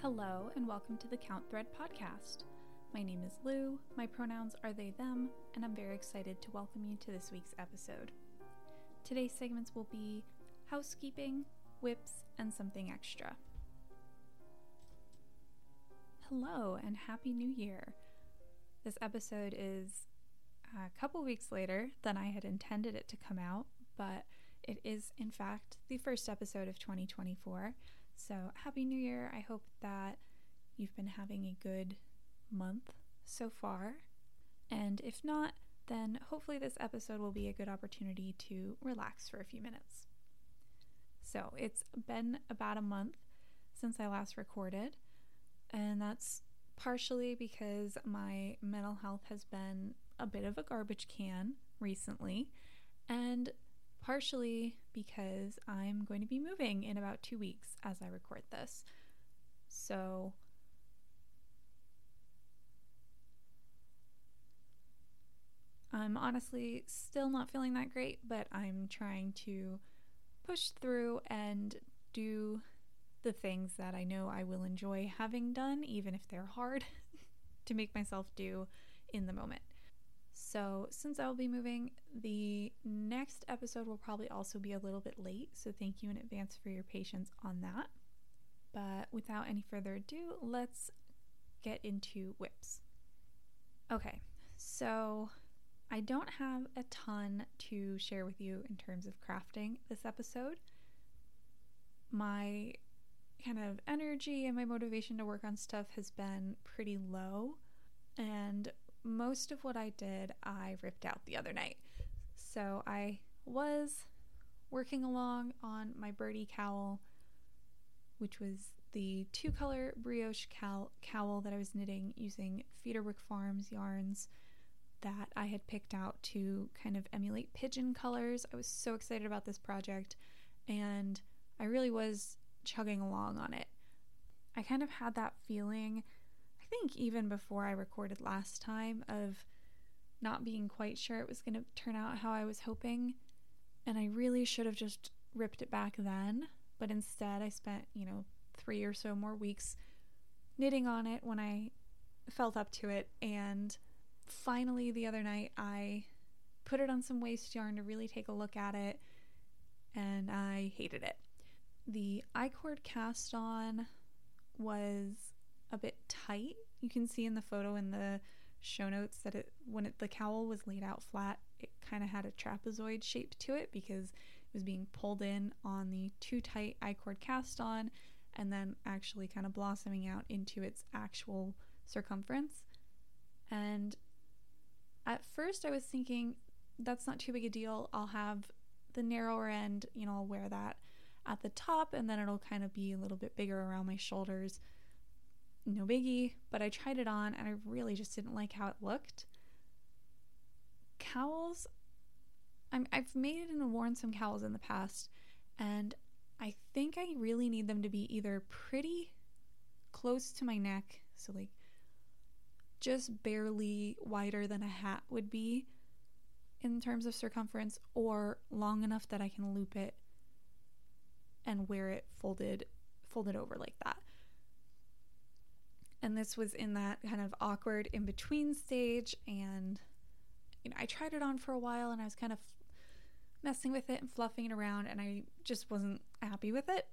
Hello, and welcome to the Count Thread podcast. My name is Lou, my pronouns are they, them, and I'm very excited to welcome you to this week's episode. Today's segments will be housekeeping, WIPs, and something extra. Hello, and Happy New Year! This episode is a couple weeks later than I had intended it to come out, but it is, in fact, the first episode of 2024. So, Happy New Year. I hope that you've been having a good month so far. And if not, then hopefully this episode will be a good opportunity to relax for a few minutes. So, it's been about a month since I last recorded, and that's partially because my mental health has been a bit of a garbage can recently, and partially because I'm going to be moving in about two weeks as I record this. So, I'm honestly still not feeling that great, but I'm trying to push through and do the things that I know I will enjoy having done, even if they're hard to make myself do in the moment. So, since I will be moving, the next episode will probably also be a little bit late. So, thank you in advance for your patience on that. But without any further ado, let's get into WIPs. Okay, so I don't have a ton to share with you in terms of crafting this episode. My kind of energy and my motivation to work on stuff has been pretty low. And most of what I did, I ripped out the other night. So I was working along on my birdie cowl, which was the two color brioche cowl, cowl that I was knitting using Feederwick Farms yarns that I had picked out to kind of emulate pigeon colors. I was so excited about this project and I really was chugging along on it. I kind of had that feeling think even before I recorded last time of not being quite sure it was going to turn out how I was hoping. And I really should have just ripped it back then. But instead, I spent, you know, three or so more weeks knitting on it when I felt up to it. And finally, the other night, I put it on some waste yarn to really take a look at it. And I hated it. The I cord cast on was a bit tight. You can see in the photo in the show notes that it when it, the cowl was laid out flat, it kind of had a trapezoid shape to it because it was being pulled in on the too tight I-cord cast on and then actually kind of blossoming out into its actual circumference. And at first I was thinking that's not too big a deal. I'll have the narrower end, you know, I'll wear that at the top and then it'll kind of be a little bit bigger around my shoulders no biggie, but I tried it on and I really just didn't like how it looked. Cowls, i have made it and worn some cowls in the past, and I think I really need them to be either pretty close to my neck, so like just barely wider than a hat would be in terms of circumference, or long enough that I can loop it and wear it folded folded over like that. And this was in that kind of awkward in between stage. And, you know, I tried it on for a while and I was kind of messing with it and fluffing it around, and I just wasn't happy with it.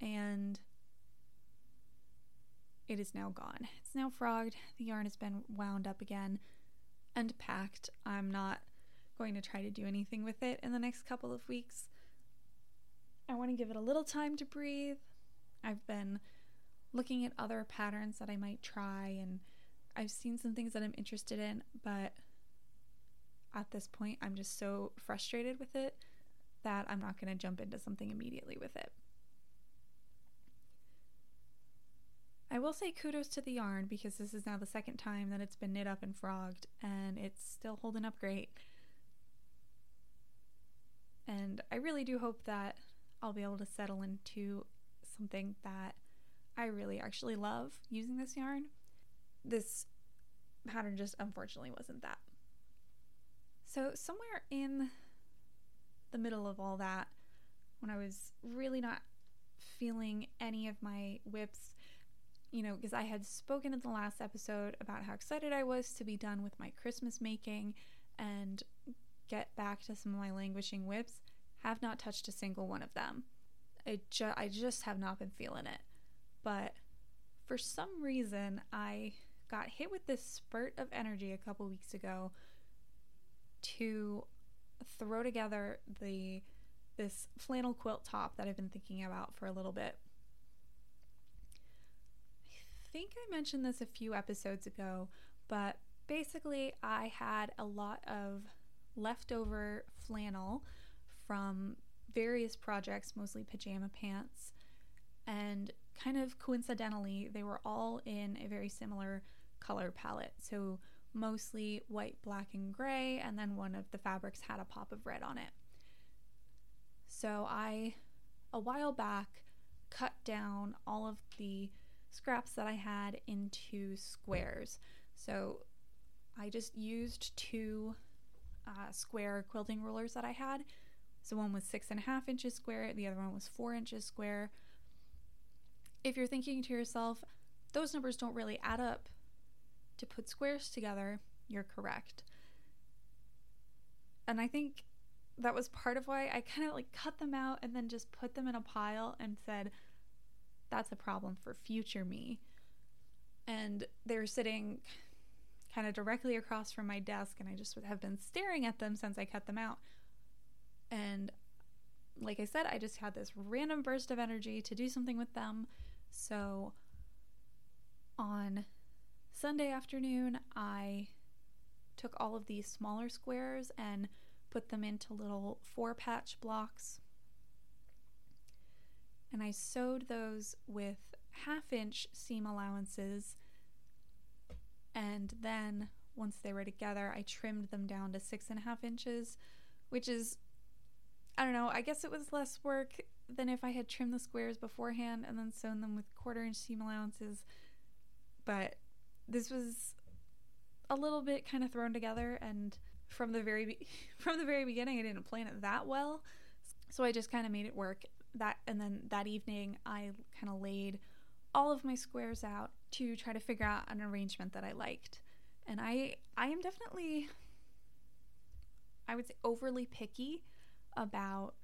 And it is now gone. It's now frogged. The yarn has been wound up again and packed. I'm not going to try to do anything with it in the next couple of weeks. I want to give it a little time to breathe. I've been looking at other patterns that I might try and I've seen some things that I'm interested in, but at this point I'm just so frustrated with it that I'm not going to jump into something immediately with it. I will say kudos to the yarn because this is now the second time that it's been knit up and frogged and it's still holding up great. And I really do hope that I'll be able to settle into something that I really actually love using this yarn. This pattern just unfortunately wasn't that. So, somewhere in the middle of all that, when I was really not feeling any of my WIPs, you know, because I had spoken in the last episode about how excited I was to be done with my Christmas making and get back to some of my languishing WIPs, Have not touched a single one of them. I, ju- I just have not been feeling it. But for some reason, I got hit with this spurt of energy a couple weeks ago to throw together the this flannel quilt top that I've been thinking about for a little bit. I think I mentioned this a few episodes ago, but basically I had a lot of leftover flannel from various projects, mostly pajama pants, and kind of coincidentally, they were all in a very similar color palette. So mostly white, black, and gray, and then one of the fabrics had a pop of red on it. So I, a while back, cut down all of the scraps that I had into squares. So I just used two uh, square quilting rulers that I had. So one was six and a half inches square, the other one was four inches square. If you're thinking to yourself, those numbers don't really add up to put squares together, you're correct. And I think that was part of why I kind of like cut them out and then just put them in a pile and said, that's a problem for future me. And they were sitting kind of directly across from my desk, and I just have been staring at them since I cut them out. And like I said, I just had this random burst of energy to do something with them. So on Sunday afternoon, I took all of these smaller squares and put them into little four patch blocks. And I sewed those with half inch seam allowances. And then once they were together, I trimmed them down to six and a half inches, which is, I don't know, I guess it was less work than if I had trimmed the squares beforehand and then sewn them with quarter inch seam allowances. But this was a little bit kind of thrown together and from the very be- from the very beginning I didn't plan it that well. So I just kind of made it work. That and then that evening I kind of laid all of my squares out to try to figure out an arrangement that I liked. And I I am definitely I would say overly picky about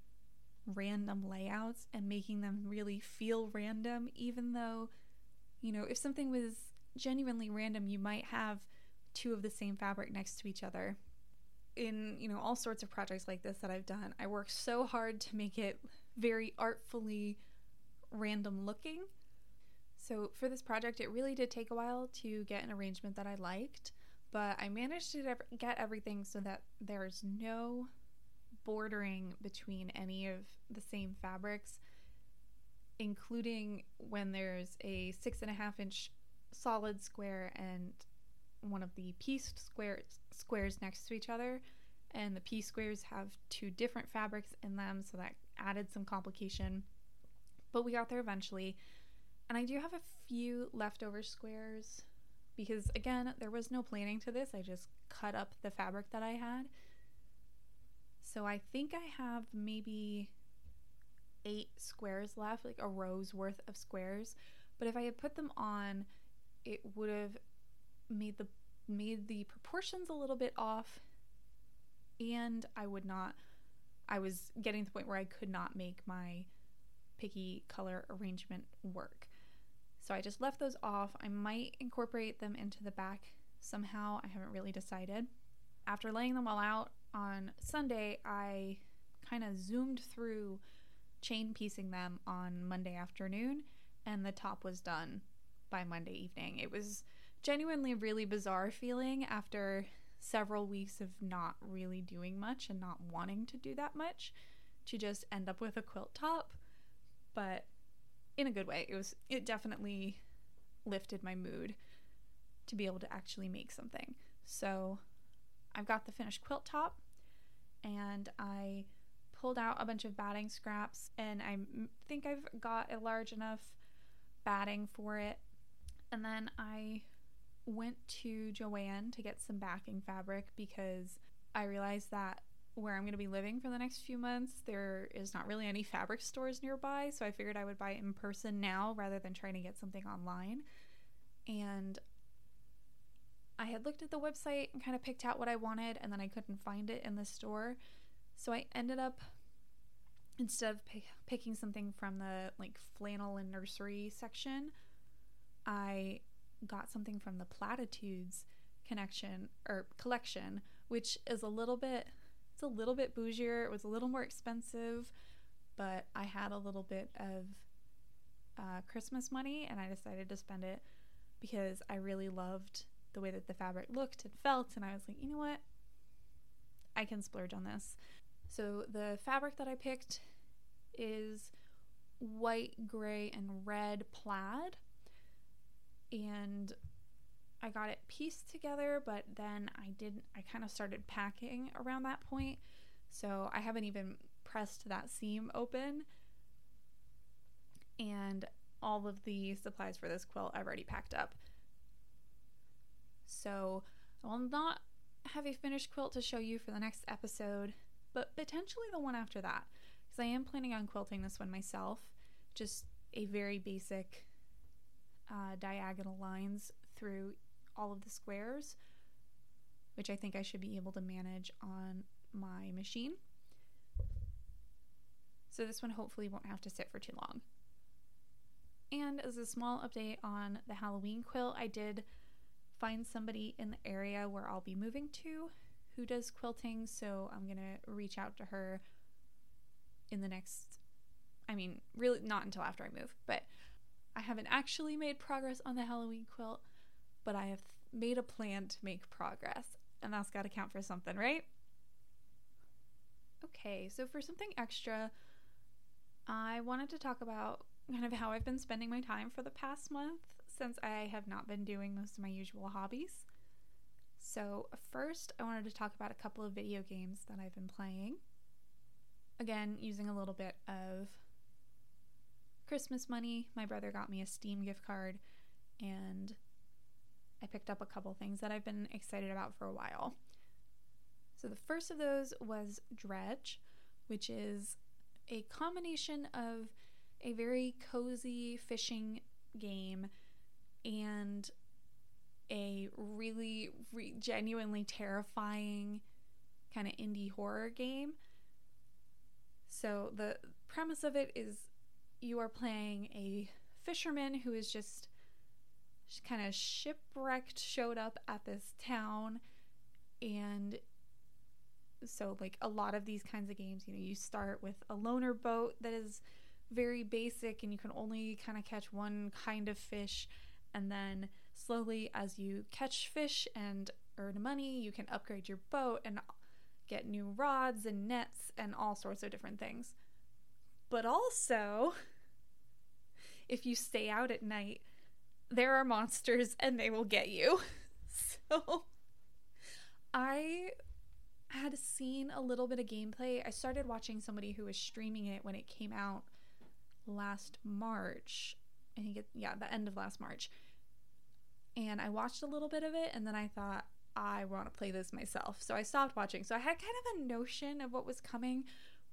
random layouts and making them really feel random even though you know if something was genuinely random, you might have two of the same fabric next to each other. In, you know, all sorts of projects like this that I've done, I work so hard to make it very artfully random looking. So for this project, it really did take a while to get an arrangement that I liked, but I managed to get everything so that there's no bordering between any of the same fabrics, including when there's a six and a half inch solid square and one of the pieced squares squares next to each other. And the piece squares have two different fabrics in them so that added some complication. But we got there eventually. And i do have a few leftover squares because again there was no planning to this. I just cut up the fabric that i had so i think i have maybe eight squares left like a row's worth of squares but if i had put them on it would have made the made the proportions a little bit off and I would not I was getting to the point where I could not make my picky color arrangement work. So I just left those off. I might incorporate them into the back somehow. I haven't really decided. After laying them all out on Sunday, I kind of zoomed through chain piecing them on Monday afternoon and the top was done by Monday evening. It was genuinely a really bizarre feeling after several weeks of not really doing much and not wanting to do that much to just end up with a quilt top. But in a good way. It was it definitely lifted my mood to be able to actually make something. So I've got the finished quilt top and I pulled out a bunch of batting scraps and I think I've got a large enough batting for it and then I went to Joann to get some backing fabric because I realized that where I'm going to be living for the next few months, there is not really any fabric stores nearby. So I figured I would buy it in person now rather than trying to get something online. And I had looked at the website and kind of picked out what I wanted, and then I couldn't find it in the store. So I ended up, instead of p- picking something from the like flannel and nursery section, I got something from the platitudes connection or collection, which is a little bit it's a little bit bougier. It was a little more expensive, but I had a little bit of uh, Christmas money and I decided to spend it because I really loved the way that the fabric looked and felt. And I was like, you know what? I can splurge on this. So the fabric that I picked is white, gray, and red plaid. And I got it pieced together, but then I didn't, I kind of started packing around that point. So I haven't even pressed that seam open. And all of the supplies for this quilt I've already packed up. So I will not have a finished quilt to show you for the next episode, but potentially the one after that. Because I am planning on quilting this one myself. Just a very basic uh, diagonal lines through all of the squares, which I think I should be able to manage on my machine. So this one hopefully won't have to sit for too long. And as a small update on the Halloween quilt, I did find somebody in the area where I'll be moving to who does quilting, so I'm going to reach out to her in the next I mean, really not until after I move, but I haven't actually made progress on the Halloween quilt but I have made a plan to make progress, and that's got to count for something, right? Okay, so for something extra, I wanted to talk about kind of how I've been spending my time for the past month since I have not been doing most of my usual hobbies. So, first, I wanted to talk about a couple of video games that I've been playing. Again, using a little bit of Christmas money. My brother got me a Steam gift card, and I picked up a couple things that I've been excited about for a while. So the first of those was Dredge, which is a combination of a very cozy fishing game and a really re- genuinely terrifying kind of indie horror game. So the premise of it is you are playing a fisherman who is just kind of shipwrecked showed up at this town and so like a lot of these kinds of games you know you start with a loaner boat that is very basic and you can only kind of catch one kind of fish and then slowly as you catch fish and earn money you can upgrade your boat and get new rods and nets and all sorts of different things but also if you stay out at night there are monsters and they will get you. so I had seen a little bit of gameplay. I started watching somebody who was streaming it when it came out last March. I think it yeah, the end of last March. And I watched a little bit of it and then I thought I want to play this myself. So I stopped watching. So I had kind of a notion of what was coming,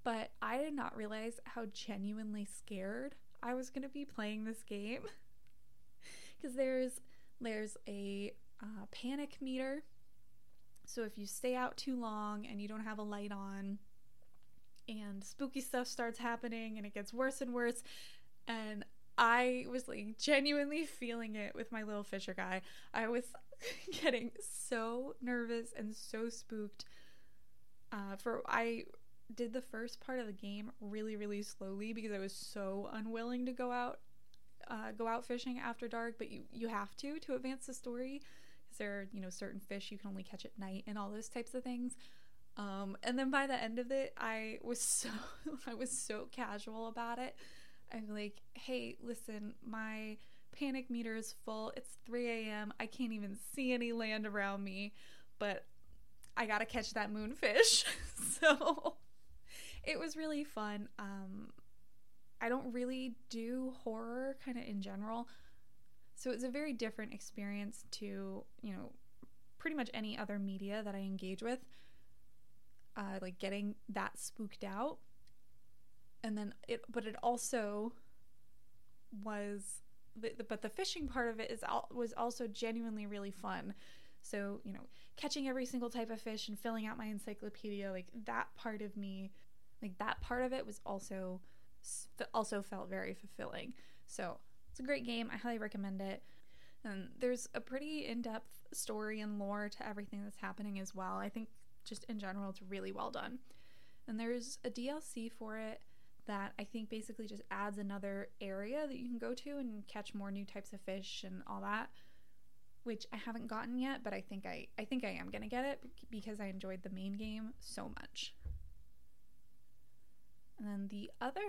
but I did not realize how genuinely scared I was going to be playing this game. because there's there's a uh, panic meter. So if you stay out too long and you don't have a light on, and spooky stuff starts happening and it gets worse and worse, and I was like genuinely feeling it with my little fisher guy. I was getting so nervous and so spooked. Uh, for I did the first part of the game really really slowly because I was so unwilling to go out uh, go out fishing after dark, but you you have to to advance the story because there are you know certain fish you can only catch at night and all those types of things. Um, and then by the end of it, I was so I was so casual about it. I'm like, hey, listen, my panic meter is full. It's 3 a.m. I can't even see any land around me, but I gotta catch that moonfish. so it was really fun. Um, I don't really do horror kind of in general. So it's a very different experience to, you know, pretty much any other media that I engage with. uh, like getting that spooked out. And then it, but it also was, but the fishing part of it is was also genuinely really fun. So you know, catching every single type of fish and filling out my encyclopedia, like that part of me, like that part of it was also also felt very fulfilling. So it's a great game. I highly recommend it. And there's a pretty in depth story and lore to everything that's happening as well. I think just in general, it's really well done. And there's a DLC for it that I think basically just adds another area that you can go to and catch more new types of fish and all that, which I haven't gotten yet, but I think I I think I am going to get it because I enjoyed the main game so much. And then the other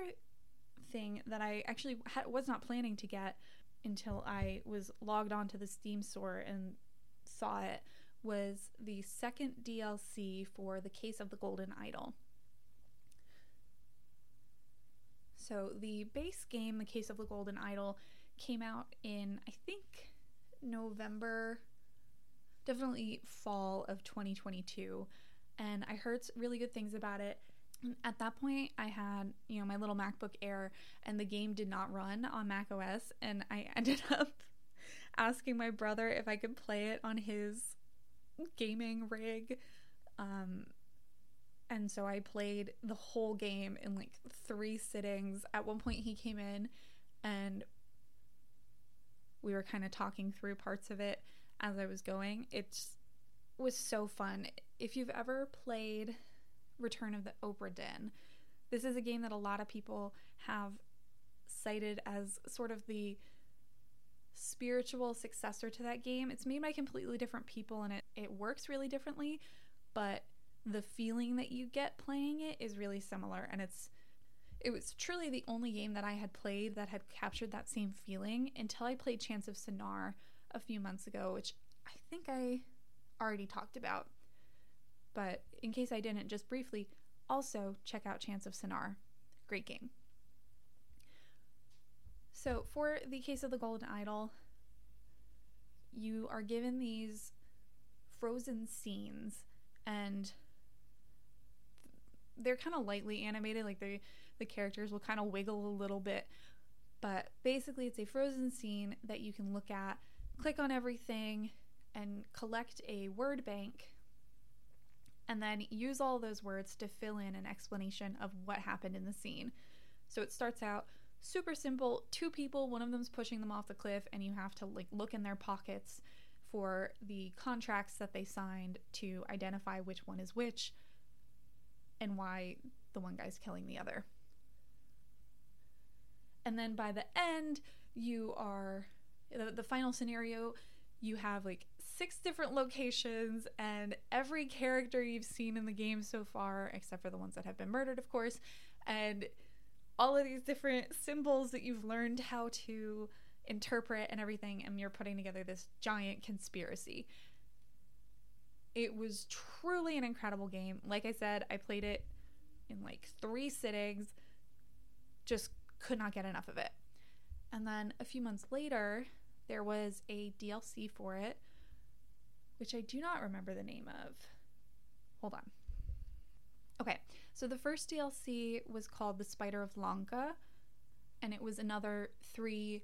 thing that I actually ha- was not planning to get until I was logged onto the Steam store and saw it was the second DLC for The Case of the Golden Idol. So, the base game, The Case of the Golden Idol, came out in, I think, November, definitely fall of 2022. And I heard really good things about it. At that point, I had, you know, my little MacBook Air and the game did not run on Mac OS. And I ended up asking my brother if I could play it on his gaming rig. Um, and so I played the whole game in like three sittings. At one point, he came in and we were kind of talking through parts of it as I was going. It was so fun. If you've ever played Return of the Obra Dinn, this is a game that a lot of people have cited as sort of the spiritual successor to that game. It's made by completely different people and it, it works really differently, but the feeling that you get playing it is really similar and it's it was truly the only game that I had played that had captured that same feeling until I played Chants of Sennaar a few months ago, which I think I already talked about. But in case I didn't, just briefly, also check out Chants of Sennaar. Great game. So, for the case of the Golden Idol, you are given these frozen scenes and they're kind of lightly animated like they the characters will kind of wiggle a little bit. But basically it's a frozen scene that you can look at click on everything and collect a word bank and then use all those words to fill in an explanation of what happened in the scene. So it starts out super simple two people one of them's pushing them off the cliff and you have to like look in their pockets for the contracts that they signed to identify which one is which and why the one guy's killing the other and then by the end you are the, the final scenario you have like six different locations and every character you've seen in the game so far except for the ones that have been murdered of course and all of these different symbols that you've learned how to interpret and everything, and you're putting together this giant conspiracy. It was truly an incredible game. Like I said, I played it in like three sittings, just could not get enough of it. And then a few months later, there was a DLC for it, which I do not remember the name of. Hold on. Okay, so the first DLC was called The Spider of Lanka, and it was another three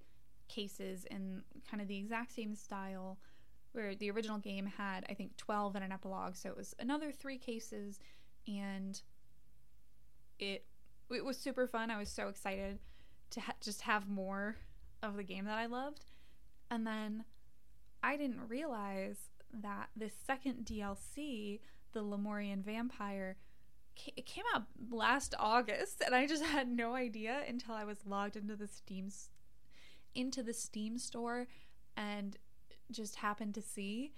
cases in kind of the exact same style where the original game had I think 12 and an epilogue, so it was another three cases and it it was super fun. I was so excited to ha- just have more of the game that I loved. And then I didn't realize that this second DLC, the Lemurian Vampire, it came out last August, and I just had no idea until I was logged into the Steam into the Steam store and just happened to see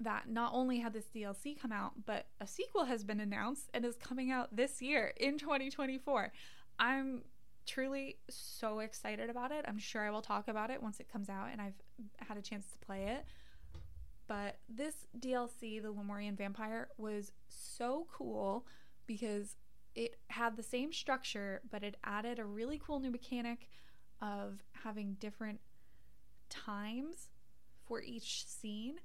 that not only had this DLC come out, but a sequel has been announced and is coming out this year in 2024. I'm truly so excited about it. I'm sure I will talk about it once it comes out and I've had a chance to play it. But this DLC, The Lemurian Vampire, was so cool because it had the same structure, but it added a really cool new mechanic of having different times for each scene.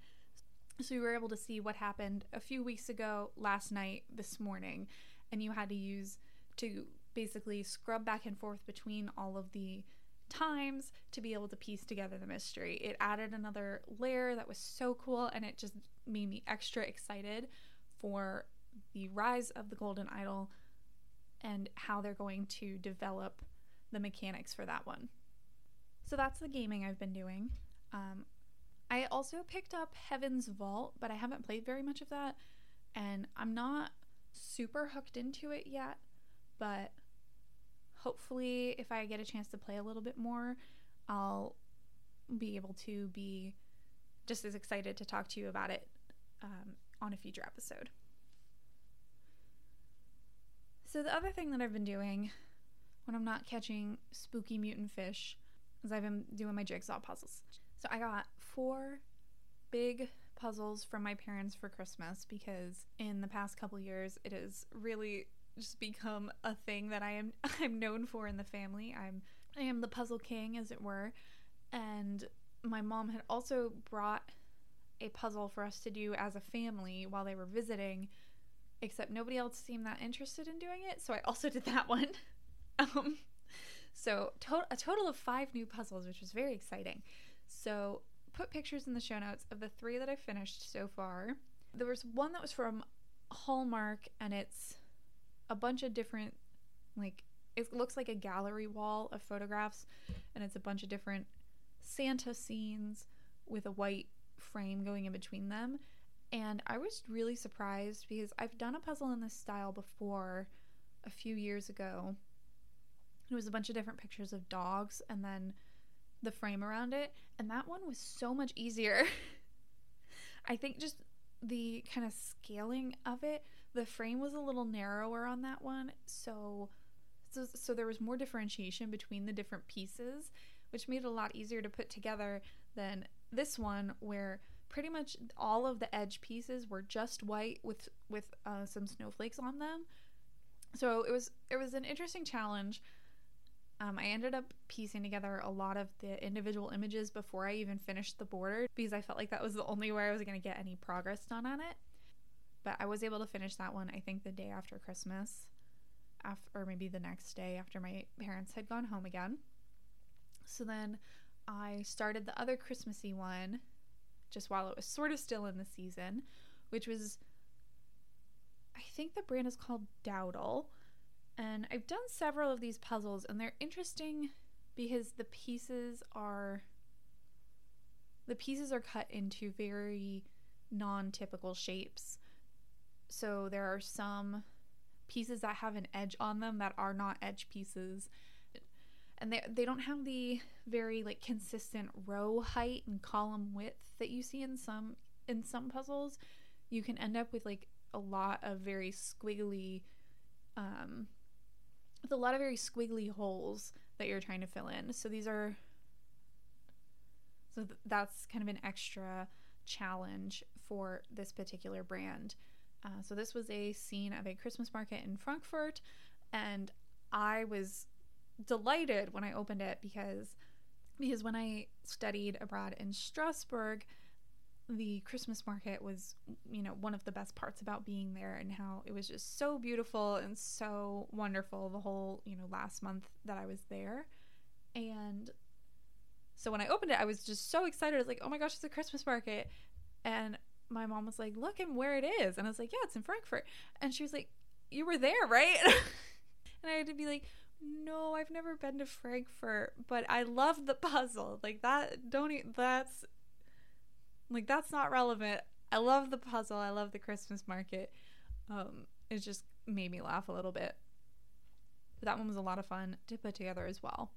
So you were able to see what happened a few weeks ago, last night, this morning, and you had to use to basically scrub back and forth between all of the times to be able to piece together the mystery. It added another layer that was so cool and it just made me extra excited for the rise of the Golden Idol and how they're going to develop the mechanics for that one. So that's the gaming I've been doing. Um, I also picked up Heaven's Vault, but I haven't played very much of that, and I'm not super hooked into it yet. But hopefully, if I get a chance to play a little bit more, I'll be able to be just as excited to talk to you about it um, on a future episode. So, the other thing that I've been doing when I'm not catching spooky mutant fish is I've been doing my jigsaw puzzles. So, I got four big puzzles from my parents for Christmas because in the past couple years it has really just become a thing that I am I'm known for in the family. I'm I am the puzzle king as it were. And my mom had also brought a puzzle for us to do as a family while they were visiting except nobody else seemed that interested in doing it, so I also did that one. um, so to- a total of five new puzzles, which was very exciting. So put pictures in the show notes of the three that I finished so far. There was one that was from Hallmark, and it's a bunch of different, like, it looks like a gallery wall of photographs, and it's a bunch of different Santa scenes with a white frame going in between them. And I was really surprised because I've done a puzzle in this style before a few years ago. It was a bunch of different pictures of dogs and then the frame around it. And that one was so much easier. I think just the kind of scaling of it, the frame was a little narrower on that one. So, so, so there was more differentiation between the different pieces, which made it a lot easier to put together than this one where pretty much all of the edge pieces were just white with with uh, some snowflakes on them. So it was it was an interesting challenge. Um, I ended up piecing together a lot of the individual images before I even finished the border because I felt like that was the only way I was going to get any progress done on it. But I was able to finish that one, I think, the day after Christmas, after, or maybe the next day after my parents had gone home again. So then I started the other Christmassy one just while it was sort of still in the season, which was, I think the brand is called Dowdle. And I've done several of these puzzles, and they're interesting because the pieces are the pieces are cut into very non-typical shapes. So there are some pieces that have an edge on them that are not edge pieces and they they don't have the very like consistent row height and column width that you see in some in some puzzles. You can end up with like a lot of very squiggly um with a lot of very squiggly holes that you're trying to fill in. So these are so that's kind of an extra challenge for this particular brand. Uh, so this was a scene of a Christmas market in Frankfurt, and I was delighted when I opened it because because when I studied abroad in Strasbourg, the Christmas market was, you know, one of the best parts about being there and how it was just so beautiful and so wonderful the whole, you know, last month that I was there. And so when I opened it, I was just so excited. I was like, oh my gosh, it's a Christmas market. And my mom was like, look and where it is. And I was like, yeah, it's in Frankfurt. And she was like, you were there, right? and I had to be like, no, I've never been to Frankfurt, but I love the puzzle. Like that don't e- that's like that's not relevant. I love the puzzle. I love the Christmas market. Um it just made me laugh a little bit. But that one was a lot of fun to put together as well.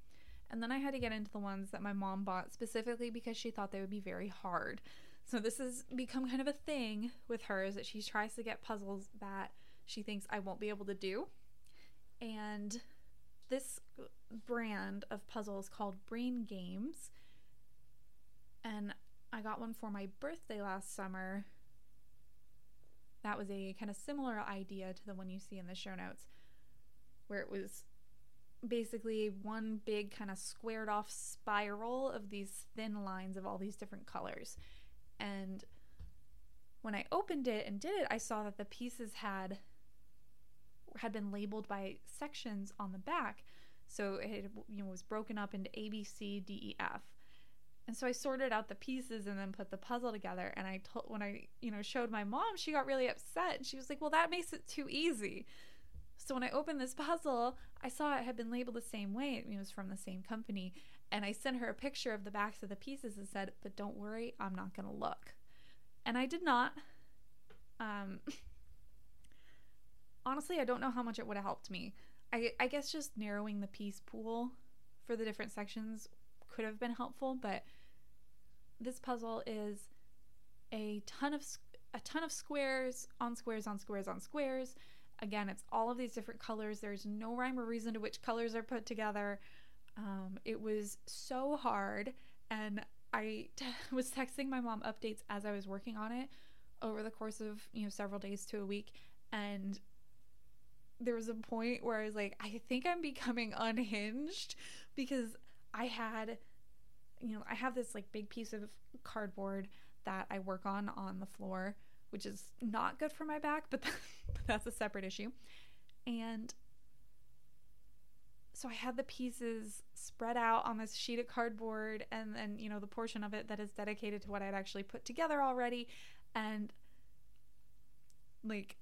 And then I had to get into the ones that my mom bought specifically because she thought they would be very hard. So this has become kind of a thing with her is that she tries to get puzzles that she thinks I won't be able to do. And this brand of puzzles called Brain Games. And I got one for my birthday last summer. That was a kind of similar idea to the one you see in the show notes, where it was basically one big kind of squared off spiral of these thin lines of all these different colors. And when I opened it and did it, I saw that the pieces had had been labeled by sections on the back. So it you know was broken up into A, B, C, D, E, F. And so I sorted out the pieces and then put the puzzle together. And I told when I you know showed my mom, she got really upset. And she was like, "Well, that makes it too easy." So when I opened this puzzle, I saw it had been labeled the same way. It was from the same company. And I sent her a picture of the backs of the pieces and said, "But don't worry, I'm not going to look." And I did not. Um, honestly, I don't know how much it would have helped me. I, I guess just narrowing the piece pool for the different sections could have been helpful, but this puzzle is a ton of a ton of squares on squares on squares on squares. Again, it's all of these different colors. There's no rhyme or reason to which colors are put together. Um, it was so hard, and I t- was texting my mom updates as I was working on it over the course of you know several days to a week, and there was a point where I was like, I think I'm becoming unhinged because I had, you know, I have this like big piece of cardboard that I work on on the floor, which is not good for my back, but that's a separate issue. And so I had the pieces spread out on this sheet of cardboard and then, you know, the portion of it that is dedicated to what I'd actually put together already. And like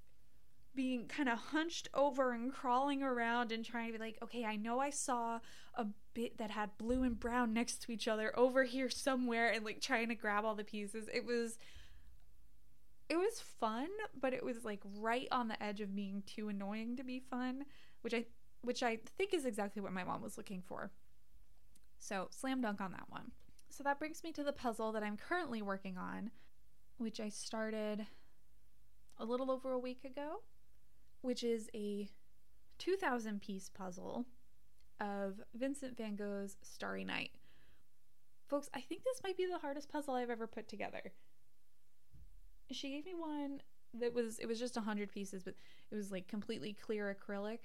being kind of hunched over and crawling around and trying to be like, okay, I know I saw a bit that had blue and brown next to each other over here somewhere and like trying to grab all the pieces. It was it was fun, but it was like right on the edge of being too annoying to be fun, which I which I think is exactly what my mom was looking for. So, slam dunk on that one. So that brings me to the puzzle that I'm currently working on, which I started a little over a week ago which is a 2000 piece puzzle of Vincent van Gogh's Starry Night. Folks, I think this might be the hardest puzzle I've ever put together. She gave me one that was it was just 100 pieces, but it was like completely clear acrylic.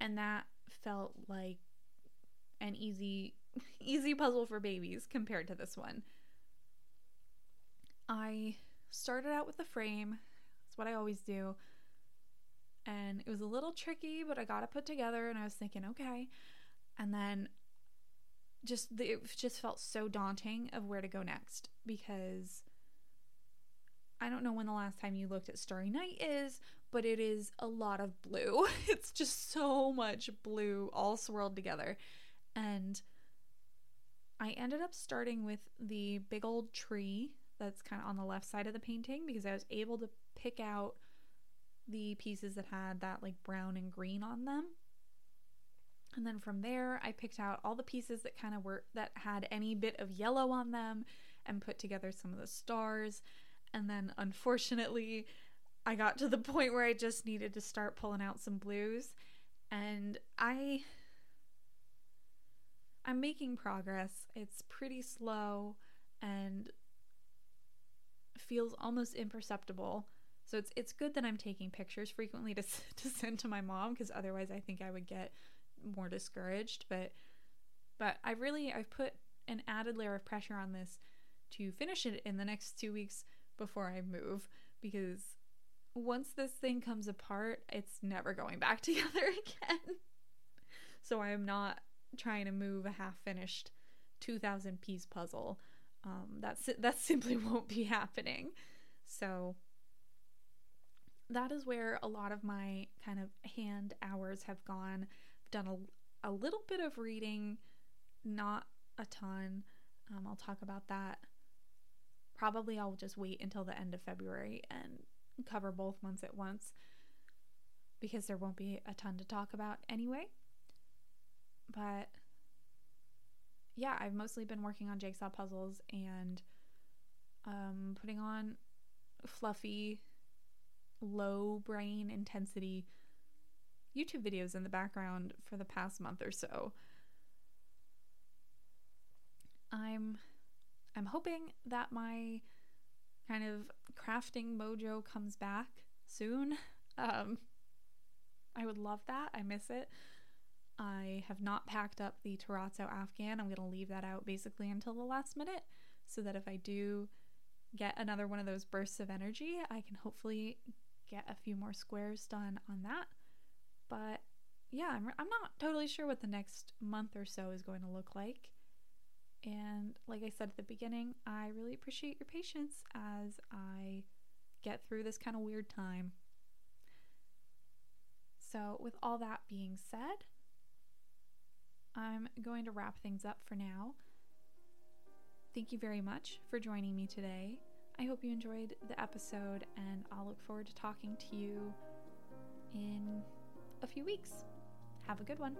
And that felt like an easy easy puzzle for babies compared to this one. I started out with the frame. That's what I always do and it was a little tricky, but I got it put together and I was thinking, okay. And then just the, it just felt so daunting of where to go next because I don't know when the last time you looked at Starry Night is, but it is a lot of blue. it's just so much blue all swirled together. And I ended up starting with the big old tree that's kind of on the left side of the painting because I was able to pick out the pieces that had that like brown and green on them. And then from there, I picked out all the pieces that kind of were that had any bit of yellow on them and put together some of the stars. And then unfortunately, I got to the point where I just needed to start pulling out some blues and I I'm making progress. It's pretty slow and feels almost imperceptible so it's it's good that I'm taking pictures frequently to to send to my mom because otherwise I think I would get more discouraged. But but I really I've put an added layer of pressure on this to finish it in the next two weeks before I move because once this thing comes apart, it's never going back together again. so I am not trying to move a half finished 2000 piece puzzle. Um, that's that simply won't be happening. So that is where a lot of my kind of hand hours have gone. I've done a, a little bit of reading, not a ton. Um, I'll talk about that. Probably I'll just wait until the end of February and cover both months at once because there won't be a ton to talk about anyway. But yeah, I've mostly been working on jigsaw puzzles and um, putting on fluffy low brain intensity YouTube videos in the background for the past month or so. I'm I'm hoping that my kind of crafting mojo comes back soon. Um, I would love that. I miss it. I have not packed up the Terrazzo Afghan. I'm going to leave that out basically until the last minute so that if I do get another one of those bursts of energy, I can hopefully get a few more squares done on that. But yeah, I'm, I'm not totally sure what the next month or so is going to look like. And like I said at the beginning, I really appreciate your patience as I get through this kind of weird time. So, with all that being said, I'm going to wrap things up for now. Thank you very much for joining me today. I hope you enjoyed the episode, and I'll look forward to talking to you in a few weeks. Have a good one.